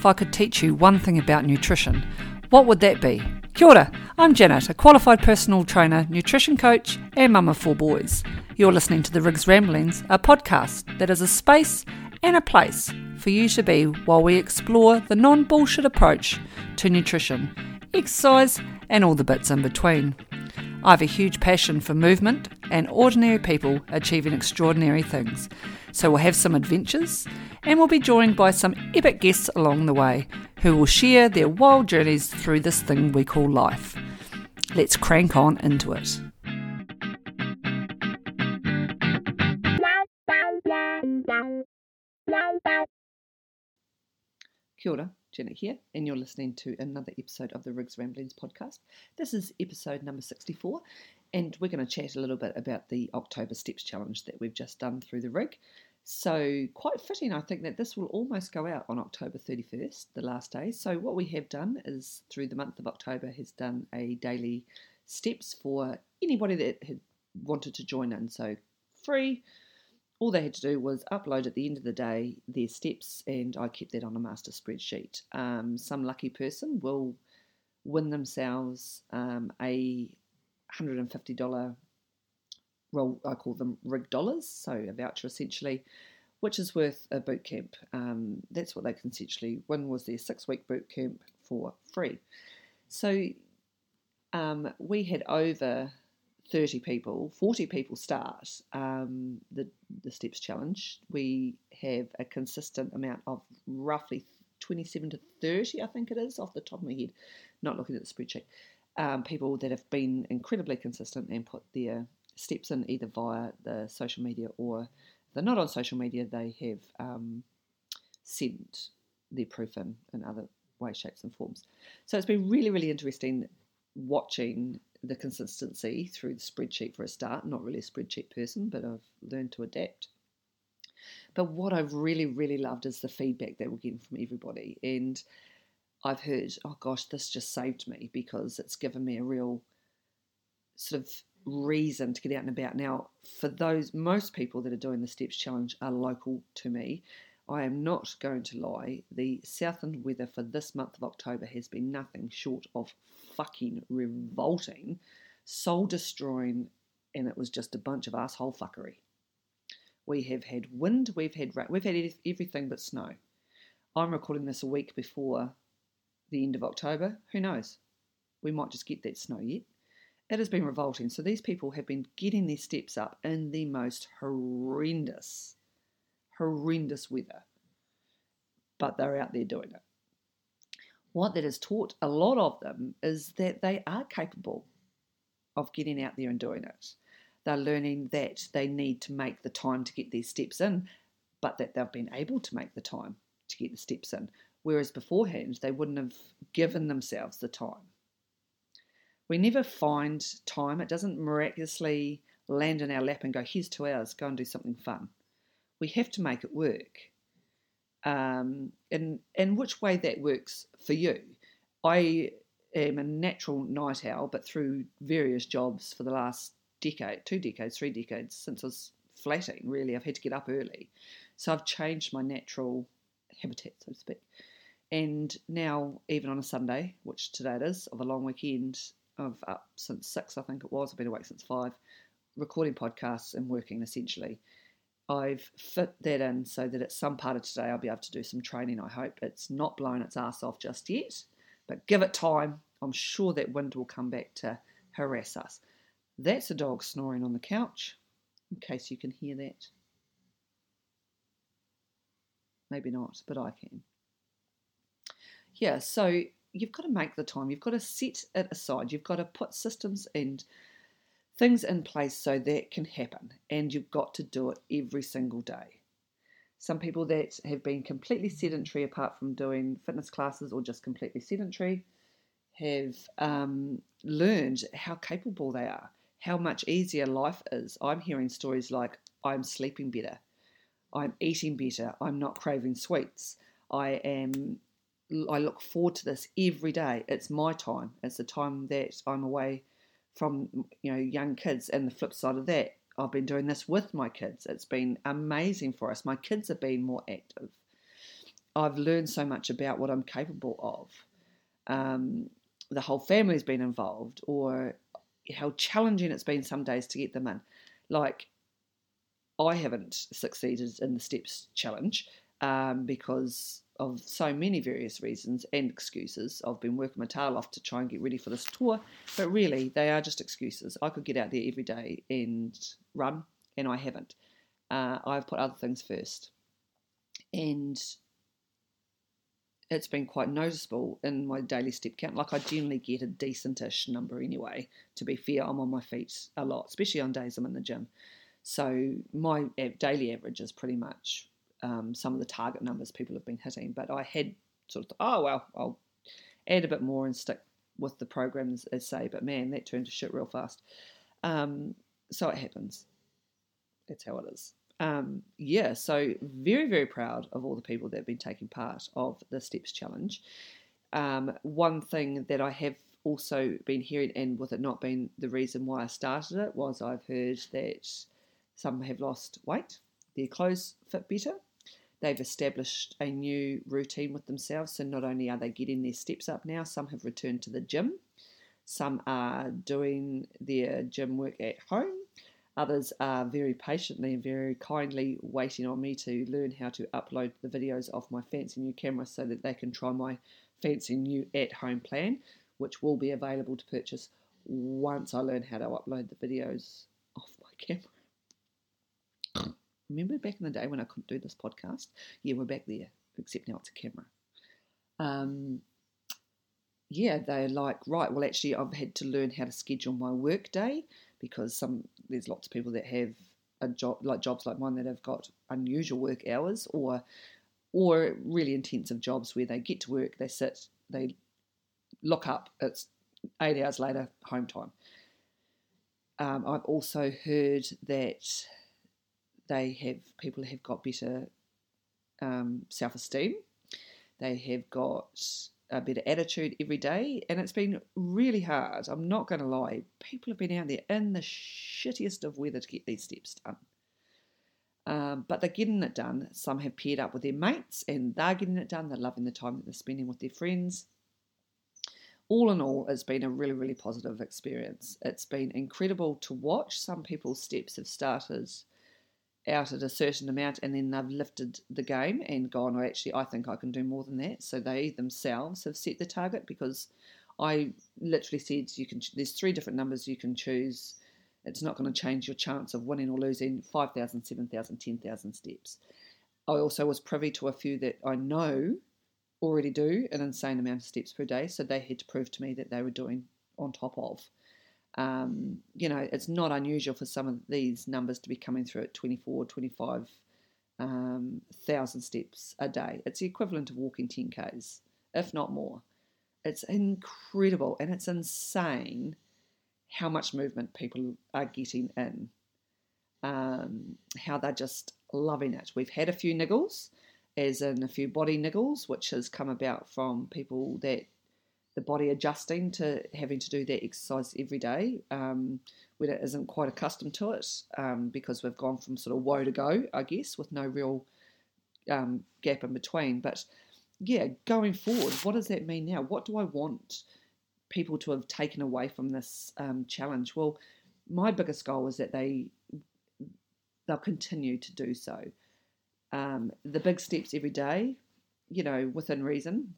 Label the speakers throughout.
Speaker 1: If I could teach you one thing about nutrition, what would that be? Kia ora, I'm Janet, a qualified personal trainer, nutrition coach, and mum of four boys. You're listening to the Riggs Ramblings, a podcast that is a space and a place for you to be while we explore the non bullshit approach to nutrition, exercise, and all the bits in between. I have a huge passion for movement and ordinary people achieving extraordinary things. So we'll have some adventures and we'll be joined by some epic guests along the way who will share their wild journeys through this thing we call life. Let's crank on into it. Kia ora, Janet here, and you're listening to another episode of the Rigs Ramblings podcast. This is episode number 64, and we're going to chat a little bit about the October Steps Challenge that we've just done through the rig. So, quite fitting, I think, that this will almost go out on October 31st, the last day. So, what we have done is through the month of October, has done a daily steps for anybody that had wanted to join in. So, free all they had to do was upload at the end of the day their steps, and I kept that on a master spreadsheet. Um, some lucky person will win themselves um, a $150 roll, I call them rig dollars, so a voucher essentially, which is worth a boot camp. Um, that's what they can essentially win was their six week boot camp for free. So um, we had over 30 people, 40 people start um, the, the Steps Challenge. We have a consistent amount of roughly 27 to 30, I think it is, off the top of my head, not looking at the spreadsheet. Um, people that have been incredibly consistent and put their steps in either via the social media or they're not on social media, they have um, sent their proof in in other ways, shapes, and forms. So it's been really, really interesting watching the consistency through the spreadsheet for a start. Not really a spreadsheet person, but I've learned to adapt. But what I've really, really loved is the feedback that we're getting from everybody. And I've heard, oh gosh, this just saved me because it's given me a real sort of reason to get out and about. Now, for those, most people that are doing the Steps Challenge are local to me. I am not going to lie, the Southland weather for this month of October has been nothing short of fucking revolting, soul destroying, and it was just a bunch of asshole fuckery. We have had wind, we've had rain, we've had everything but snow. I'm recording this a week before the end of October. Who knows? We might just get that snow yet. It has been revolting. So these people have been getting their steps up in the most horrendous horrendous weather, but they're out there doing it. What that has taught a lot of them is that they are capable of getting out there and doing it. They're learning that they need to make the time to get their steps in, but that they've been able to make the time to get the steps in. Whereas beforehand, they wouldn't have given themselves the time. We never find time, it doesn't miraculously land in our lap and go, here's two hours, go and do something fun we have to make it work. Um, and and which way that works for you. I am a natural night owl, but through various jobs for the last decade, two decades, three decades, since I was flatting, really, I've had to get up early. So I've changed my natural habitat, so to speak. And now, even on a Sunday, which today it is, of a long weekend, I've up uh, since six, I think it was. I've been awake since five, recording podcasts and working essentially. I've fit that in so that at some part of today I'll be able to do some training. I hope it's not blown its ass off just yet, but give it time. I'm sure that wind will come back to harass us. That's a dog snoring on the couch, in case you can hear that. Maybe not, but I can. Yeah, so you've got to make the time. You've got to set it aside. You've got to put systems and things in place so that can happen, and you've got to do it every single day. Some people that have been completely sedentary, apart from doing fitness classes or just completely sedentary, have um, learned how capable they are, how much easier life is. I'm hearing stories like, I'm sleeping better, I'm eating better, I'm not craving sweets, I am. I look forward to this every day. It's my time. It's the time that I'm away from you know young kids and the flip side of that I've been doing this with my kids it's been amazing for us my kids have been more active I've learned so much about what I'm capable of. Um, the whole family's been involved, or how challenging it's been some days to get them in. Like, I haven't succeeded in the steps challenge um, because of so many various reasons and excuses. I've been working my tail off to try and get ready for this tour, but really they are just excuses. I could get out there every day and run, and I haven't. Uh, I've put other things first, and it's been quite noticeable in my daily step count. Like I generally get a decentish number anyway. To be fair, I'm on my feet a lot, especially on days I'm in the gym. So my daily average is pretty much um, some of the target numbers people have been hitting. But I had sort of, oh well, I'll add a bit more and stick with the programs as say. But man, that turned to shit real fast. Um, so it happens. That's how it is. Um, yeah, so very, very proud of all the people that have been taking part of the Steps Challenge. Um, one thing that I have also been hearing, and with it not being the reason why I started it, was I've heard that some have lost weight, their clothes fit better, they've established a new routine with themselves. So not only are they getting their steps up now, some have returned to the gym, some are doing their gym work at home Others are very patiently and very kindly waiting on me to learn how to upload the videos off my fancy new camera so that they can try my fancy new at home plan, which will be available to purchase once I learn how to upload the videos off my camera. Remember back in the day when I couldn't do this podcast? Yeah, we're back there, except now it's a camera. Um, yeah, they're like, right, well, actually, I've had to learn how to schedule my work day because some there's lots of people that have a job like jobs like mine that have got unusual work hours or or really intensive jobs where they get to work, they sit, they look up, it's eight hours later, home time. Um, I've also heard that they have people have got better um, self esteem. They have got a better attitude every day, and it's been really hard. I'm not going to lie. People have been out there in the shittiest of weather to get these steps done. Um, but they're getting it done. Some have paired up with their mates and they're getting it done. They're loving the time that they're spending with their friends. All in all, it's been a really, really positive experience. It's been incredible to watch. Some people's steps have started out at a certain amount and then they've lifted the game and gone, well, actually, I think I can do more than that. So they themselves have set the target because I literally said you can. There's three different numbers you can choose. It's not going to change your chance of winning or losing 5,000, 7,000, 10,000 steps. I also was privy to a few that I know already do an insane amount of steps per day, so they had to prove to me that they were doing on top of. Um, you know, it's not unusual for some of these numbers to be coming through at 24, 25 um, thousand steps a day. It's the equivalent of walking 10Ks, if not more. It's incredible and it's insane how much movement people are getting in, um, how they're just loving it. We've had a few niggles, as in a few body niggles, which has come about from people that the body adjusting to having to do that exercise every day um, when it isn't quite accustomed to it um, because we've gone from sort of woe to go, I guess, with no real um, gap in between. But yeah, going forward, what does that mean now? What do I want people to have taken away from this um, challenge? Well, my biggest goal is that they they'll continue to do so. Um, the big steps every day, you know, within reason,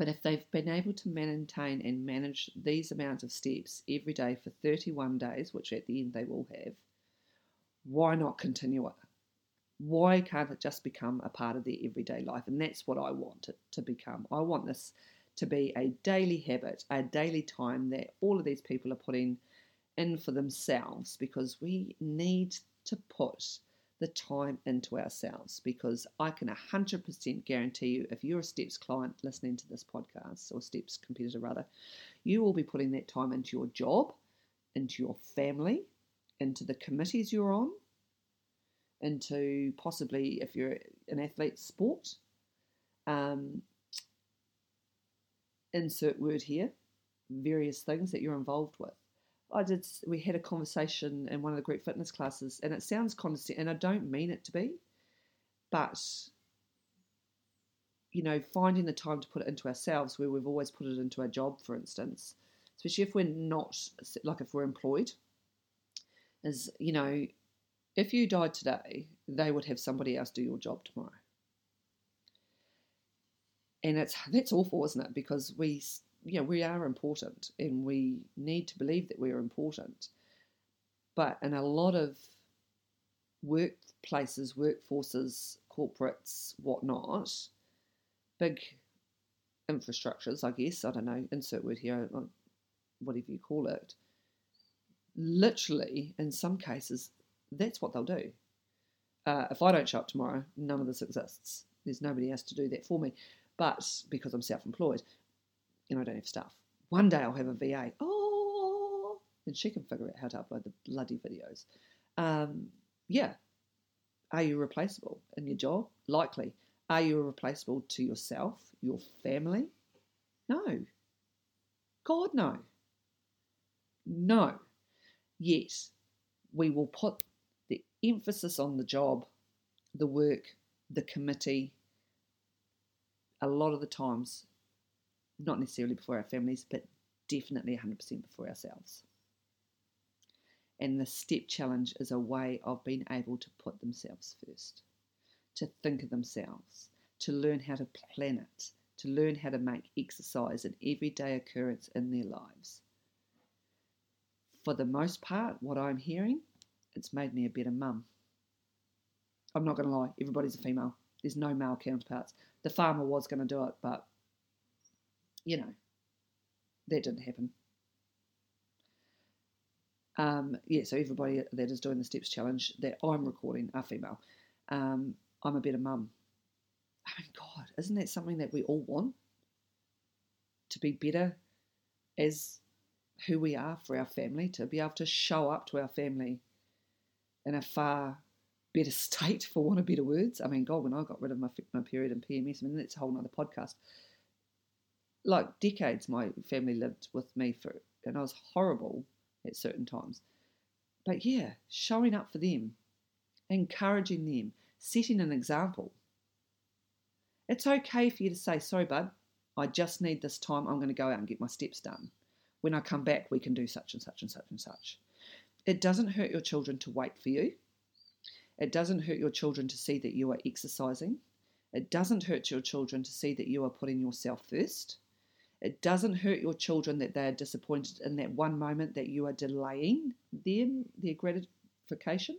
Speaker 1: but if they've been able to maintain and manage these amounts of steps every day for 31 days, which at the end they will have, why not continue it? Why can't it just become a part of their everyday life? And that's what I want it to become. I want this to be a daily habit, a daily time that all of these people are putting in for themselves because we need to put the time into ourselves because I can 100% guarantee you, if you're a STEPS client listening to this podcast, or STEPS competitor rather, you will be putting that time into your job, into your family, into the committees you're on, into possibly, if you're an athlete, sport. Um, insert word here, various things that you're involved with. I did. We had a conversation in one of the group fitness classes, and it sounds condescending, and I don't mean it to be, but you know, finding the time to put it into ourselves where we've always put it into our job, for instance, especially if we're not, like if we're employed, is, you know, if you died today, they would have somebody else do your job tomorrow. And it's that's awful, isn't it? Because we, you know, we are important and we need to believe that we are important. But in a lot of workplaces, workforces, corporates, whatnot, big infrastructures, I guess, I don't know, insert word here, whatever you call it, literally, in some cases, that's what they'll do. Uh, if I don't show up tomorrow, none of this exists. There's nobody else to do that for me. But because I'm self employed, know, I don't have staff. One day I'll have a VA. Oh, and she can figure out how to upload the bloody videos. Um, yeah. Are you replaceable in your job? Likely. Are you replaceable to yourself, your family? No. God, no. No. Yes, we will put the emphasis on the job, the work, the committee, a lot of the times, not necessarily before our families, but definitely 100% before ourselves. And the step challenge is a way of being able to put themselves first, to think of themselves, to learn how to plan it, to learn how to make exercise an everyday occurrence in their lives. For the most part, what I'm hearing, it's made me a better mum. I'm not going to lie, everybody's a female. There's no male counterparts. The farmer was going to do it, but, you know, that didn't happen. Um, yeah, so everybody that is doing the Steps Challenge that I'm recording are female. Um, I'm a better mum. I mean, God, isn't that something that we all want? To be better as who we are for our family, to be able to show up to our family in a far better state, for want of better words. I mean, God, when I got rid of my, my period and PMS, I mean, that's a whole other podcast. Like decades, my family lived with me for, and I was horrible at certain times. But yeah, showing up for them, encouraging them, setting an example. It's okay for you to say, sorry, bud, I just need this time. I'm going to go out and get my steps done. When I come back, we can do such and such and such and such. It doesn't hurt your children to wait for you. It doesn't hurt your children to see that you are exercising. It doesn't hurt your children to see that you are putting yourself first. It doesn't hurt your children that they are disappointed in that one moment that you are delaying them, their gratification.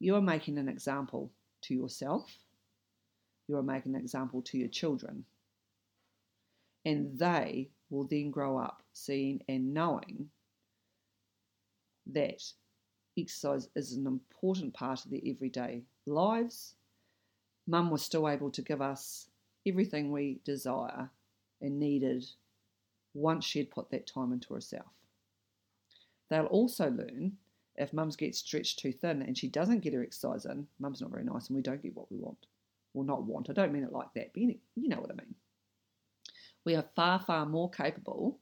Speaker 1: You are making an example to yourself. You are making an example to your children. And they will then grow up seeing and knowing that exercise is an important part of their everyday lives. Mum was still able to give us everything we desire and needed once she had put that time into herself. They'll also learn if mums get stretched too thin and she doesn't get her exercise in, mum's not very nice and we don't get what we want. Well, not want, I don't mean it like that, but you know what I mean. We are far, far more capable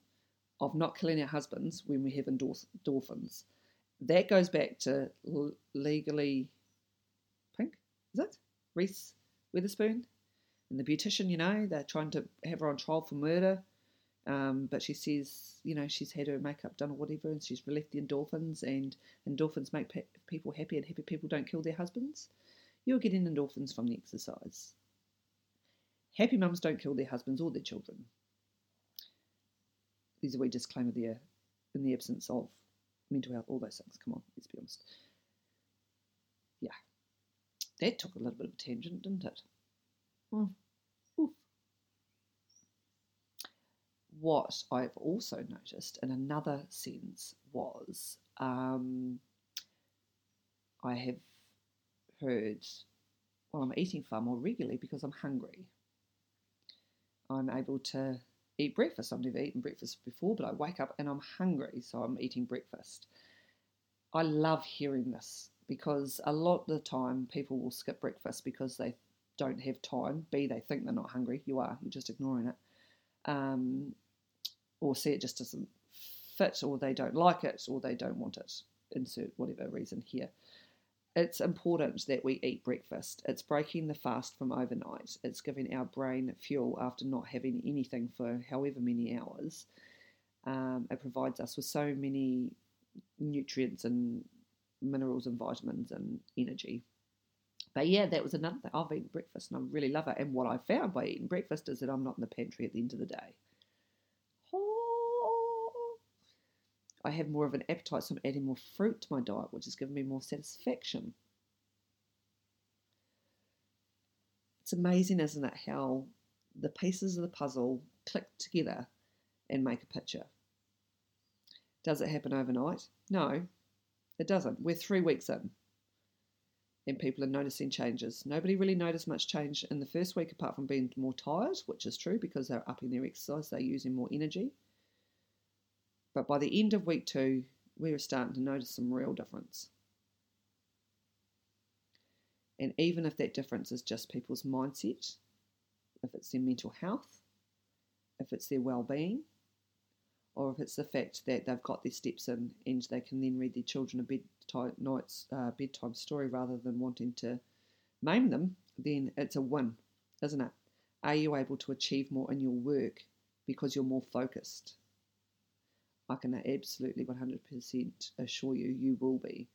Speaker 1: of not killing our husbands when we have endorphins that goes back to legally pink, is it? Reese Witherspoon and the beautician, you know, they're trying to have her on trial for murder. Um, but she says, you know, she's had her makeup done or whatever, and she's relieved the endorphins, and endorphins make pe- people happy, and happy people don't kill their husbands. You're getting endorphins from the exercise. Happy mums don't kill their husbands or their children. There's a wee disclaimer there in the absence of mental health, all those things. Come on, let's be honest. Yeah, that took a little bit of a tangent, didn't it? Mm. What I've also noticed in another sense was um, I have heard, well, I'm eating far more regularly because I'm hungry. I'm able to eat breakfast. I've never eaten breakfast before, but I wake up and I'm hungry, so I'm eating breakfast. I love hearing this because a lot of the time people will skip breakfast because they don't have time. B, they think they're not hungry. You are, you're just ignoring it. Um, or see it just doesn't fit, or they don't like it, or they don't want it. Insert whatever reason here. it's important that we eat breakfast. It's breaking the fast from overnight. It's giving our brain fuel after not having anything for however many hours. Um, it provides us with so many nutrients and minerals and vitamins and energy. But yeah, that was another thing. I've eaten breakfast and I really love it. And what I found by eating breakfast is that I'm not in the pantry at the end of the day. I have more of an appetite, so I'm adding more fruit to my diet, which has given me more satisfaction. It's amazing, isn't it, how the pieces of the puzzle click together and make a picture. Does it happen overnight? No, it doesn't. We're three weeks in and people are noticing changes. Nobody really noticed much change in the first week apart from being more tired, which is true because they're upping their exercise, they're using more energy. But by the end of week two, we were starting to notice some real difference. And even if that difference is just people's mindset, if it's their mental health, if it's their well being, or if it's the fact that they've got their steps in and they can then read their children a bedtime, night's, uh, bedtime story rather than wanting to maim them, then it's a win, isn't it? Are you able to achieve more in your work because you're more focused? I can absolutely 100% assure you, you will be.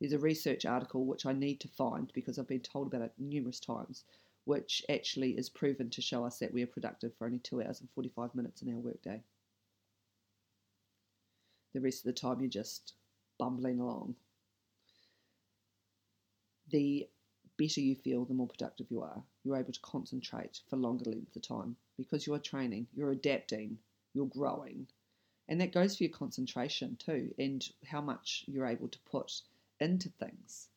Speaker 1: There's a research article which I need to find because I've been told about it numerous times, which actually is proven to show us that we are productive for only two hours and 45 minutes in our workday. The rest of the time, you're just bumbling along. The better you feel, the more productive you are. You're able to concentrate for longer lengths of time because you're training, you're adapting, you're growing, and that goes for your concentration too, and how much you're able to put into things.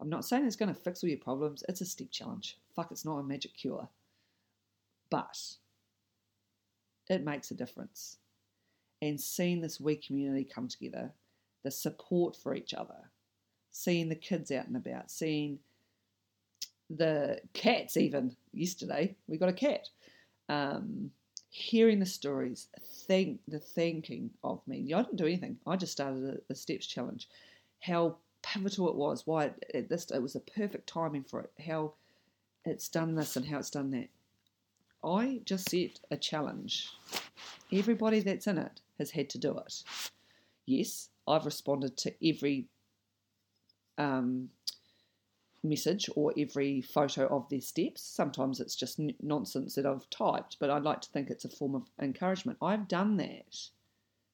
Speaker 1: I'm not saying it's going to fix all your problems, it's a steep challenge. Fuck, it's not a magic cure. But it makes a difference. And seeing this wee community come together, the support for each other, seeing the kids out and about, seeing the cats even yesterday, we got a cat. Um, hearing the stories, think the thinking of me. I didn't do anything. I just started the steps challenge. How pivotal it was. Why it, this it was the perfect timing for it. How it's done this and how it's done that. I just set a challenge. Everybody that's in it has had to do it. Yes, I've responded to every um, message or every photo of their steps. Sometimes it's just n- nonsense that I've typed, but I'd like to think it's a form of encouragement. I've done that,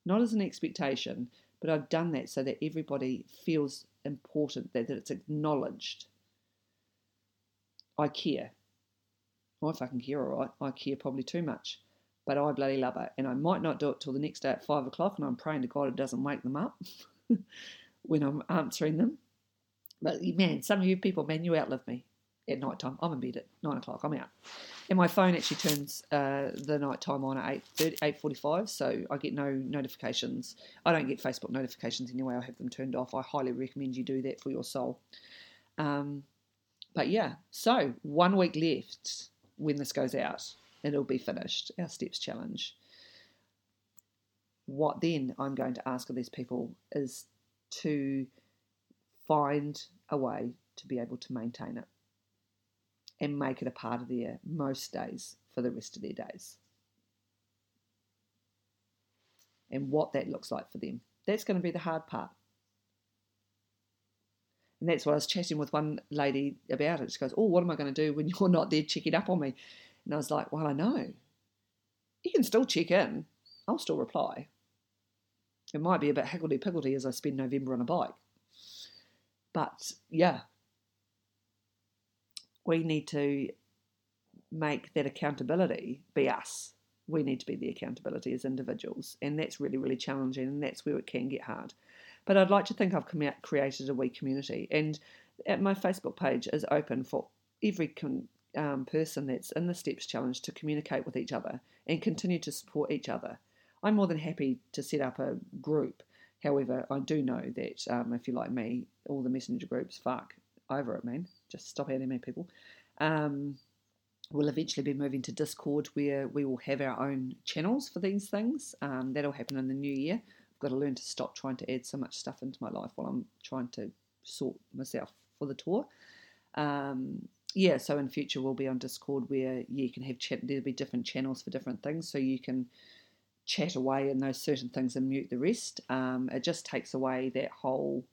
Speaker 1: not as an expectation, but I've done that so that everybody feels important, that, that it's acknowledged. I care. I fucking care, all right. I care probably too much, but I bloody love it. And I might not do it till the next day at five o'clock, and I'm praying to God it doesn't wake them up when I'm answering them but man, some of you people, man, you outlive me at night time. I'm in bed at nine o'clock. I'm out, and my phone actually turns uh, the night time on at 8.45, so I get no notifications. I don't get Facebook notifications anyway. I have them turned off. I highly recommend you do that for your soul. Um, but yeah, so one week left when this goes out, and it'll be finished. Our steps challenge. What then I'm going to ask of these people is to find a way to be able to maintain it and make it a part of their most days for the rest of their days. And what that looks like for them. That's going to be the hard part. And that's what I was chatting with one lady about it. She goes, Oh, what am I going to do when you're not there checking up on me? And I was like, Well, I know. You can still check in. I'll still reply. It might be a bit higgledy piggledy as I spend November on a bike. But yeah, we need to make that accountability be us. We need to be the accountability as individuals, and that's really, really challenging, and that's where it can get hard. But I'd like to think I've created a wee community, and my Facebook page is open for every um, person that's in the Steps Challenge to communicate with each other and continue to support each other. I'm more than happy to set up a group However, I do know that um, if you're like me, all the messenger groups, fuck, over it, man. Just stop adding me, people. Um, we'll eventually be moving to Discord where we will have our own channels for these things. Um, that'll happen in the new year. I've got to learn to stop trying to add so much stuff into my life while I'm trying to sort myself for the tour. Um, yeah, so in future we'll be on Discord where you can have chat. There'll be different channels for different things, so you can chat away in those certain things and mute the rest. Um, it just takes away that whole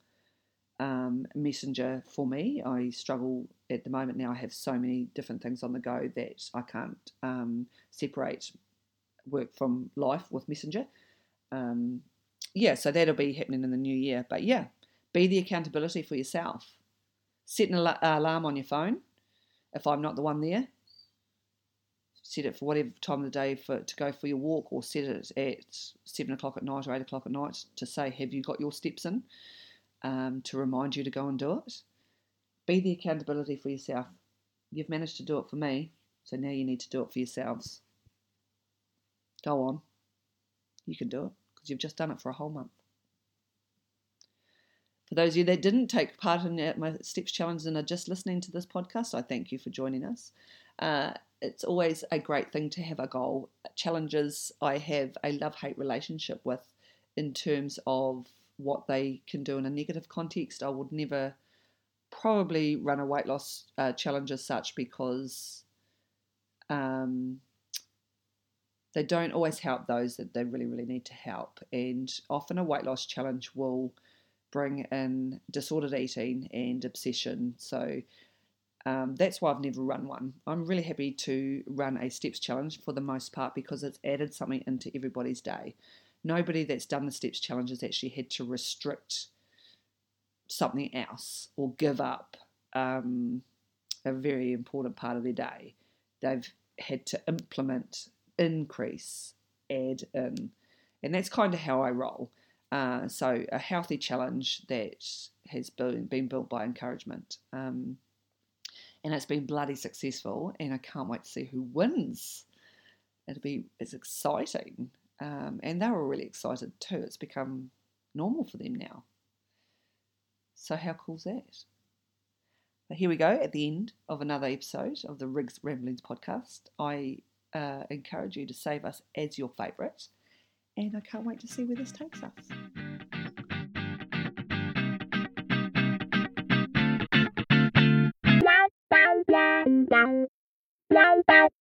Speaker 1: um, messenger for me. I struggle at the moment now. I have so many different things on the go that I can't um, separate work from life with messenger. Um, yeah, so that'll be happening in the new year. But yeah, be the accountability for yourself. Set an alarm on your phone if I'm not the one there. Set it for whatever time of the day for to go for your walk, or set it at seven o'clock at night or eight o'clock at night to say, "Have you got your steps in?" Um, to remind you to go and do it. Be the accountability for yourself. You've managed to do it for me, so now you need to do it for yourselves. Go on. You can do it because you've just done it for a whole month. For those of you that didn't take part in my Steps Challenge and are just listening to this podcast, I thank you for joining us. Uh, it's always a great thing to have a goal. Challenges I have a love hate relationship with in terms of what they can do in a negative context. I would never probably run a weight loss uh, challenge as such because um, they don't always help those that they really, really need to help. And often a weight loss challenge will bring in disordered eating and obsession. So um, that's why I've never run one. I'm really happy to run a steps challenge for the most part because it's added something into everybody's day. Nobody that's done the steps challenge has actually had to restrict something else or give up um, a very important part of their day. They've had to implement, increase, add in. And that's kind of how I roll. Uh, so a healthy challenge that has been, been built by encouragement. Um, and it's been bloody successful, and I can't wait to see who wins. It'll be it's exciting, um, and they were really excited too. It's become normal for them now. So how cool's that? But here we go at the end of another episode of the Rigs Ramblings podcast. I uh, encourage you to save us as your favourite and I can't wait to see where this takes us. lao động lao động